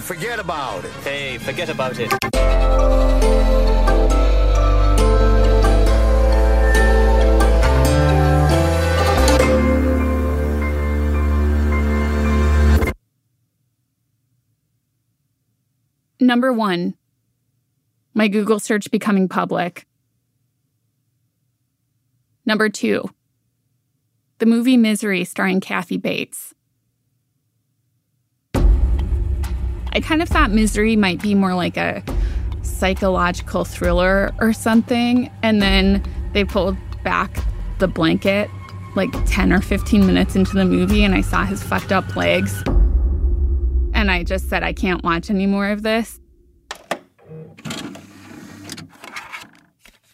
Forget about it. Hey, forget about it. Number one, my Google search becoming public. Number two, the movie Misery starring Kathy Bates. I kind of thought Misery might be more like a psychological thriller or something. And then they pulled back the blanket like 10 or 15 minutes into the movie, and I saw his fucked up legs. And I just said, I can't watch any more of this.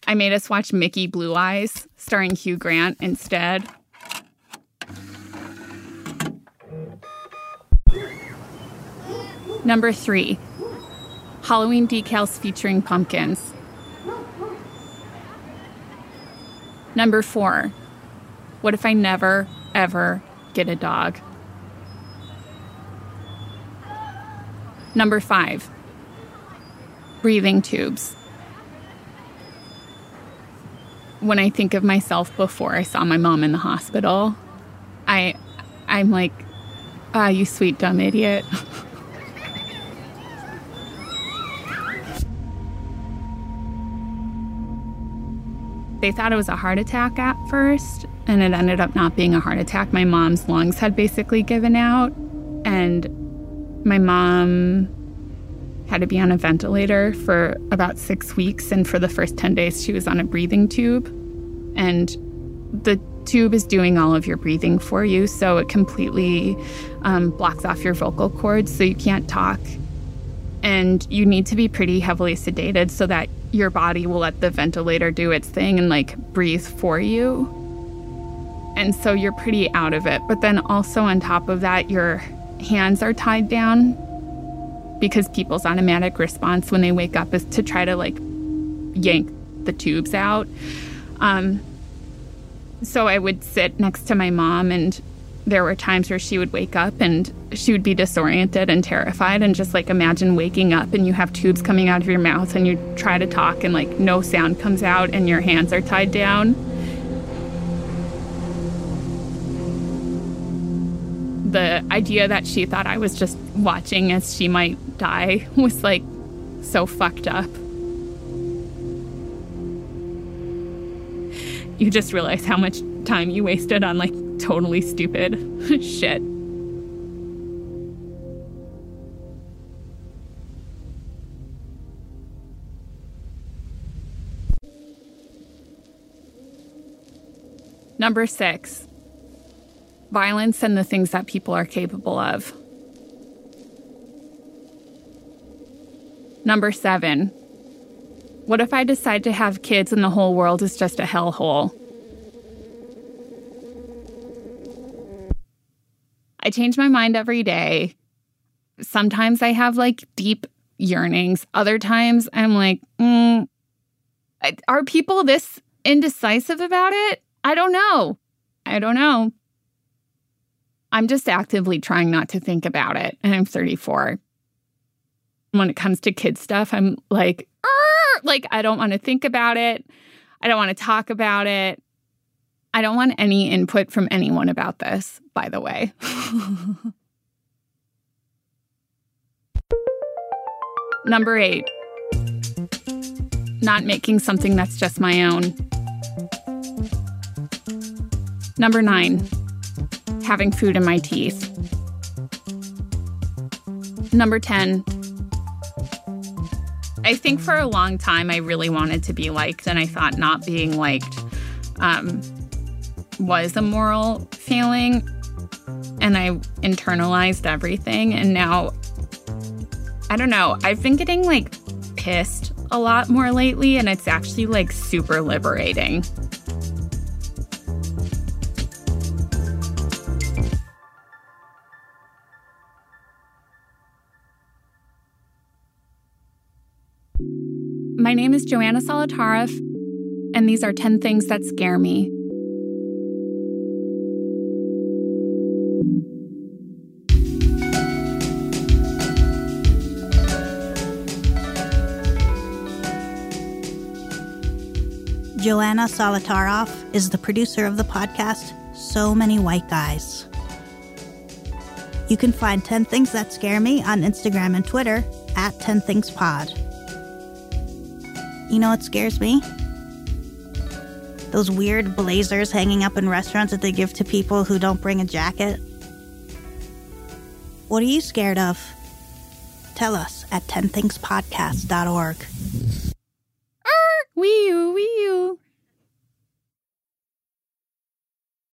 I made us watch Mickey Blue Eyes, starring Hugh Grant, instead. Number three, Halloween decals featuring pumpkins. Number four, what if I never, ever get a dog? Number five, breathing tubes. When I think of myself before I saw my mom in the hospital, I, I'm like, ah, you sweet dumb idiot. they thought it was a heart attack at first, and it ended up not being a heart attack. My mom's lungs had basically given out, and my mom had to be on a ventilator for about six weeks. And for the first 10 days, she was on a breathing tube. And the tube is doing all of your breathing for you. So it completely um, blocks off your vocal cords, so you can't talk. And you need to be pretty heavily sedated so that your body will let the ventilator do its thing and like breathe for you. And so you're pretty out of it. But then also on top of that, your hands are tied down because people's automatic response when they wake up is to try to like yank the tubes out. Um, so I would sit next to my mom, and there were times where she would wake up and she would be disoriented and terrified, and just like imagine waking up and you have tubes coming out of your mouth, and you try to talk, and like no sound comes out, and your hands are tied down. The idea that she thought I was just watching as she might die was like so fucked up. You just realize how much time you wasted on like totally stupid shit. Number six, violence and the things that people are capable of. Number seven, what if I decide to have kids and the whole world is just a hellhole? I change my mind every day. Sometimes I have like deep yearnings. Other times I'm like, mm, are people this indecisive about it? I don't know. I don't know. I'm just actively trying not to think about it. And I'm 34. When it comes to kid stuff, I'm like, like, I don't want to think about it. I don't want to talk about it. I don't want any input from anyone about this, by the way. Number eight, not making something that's just my own. Number nine, having food in my teeth. Number 10, I think for a long time I really wanted to be liked, and I thought not being liked um, was a moral failing. And I internalized everything. And now, I don't know, I've been getting like pissed a lot more lately, and it's actually like super liberating. My name is Joanna Solotaroff, and these are 10 things that scare me. Joanna Solotaroff is the producer of the podcast Sooo Many White Guys. You can find 10 Things That Scare Me on Instagram and Twitter at 10 Things Pod. You know what scares me? Those weird blazers hanging up in restaurants that they give to people who don't bring a jacket. What are you scared of? Tell us at 10thingspodcast.org. Wee you, wee you.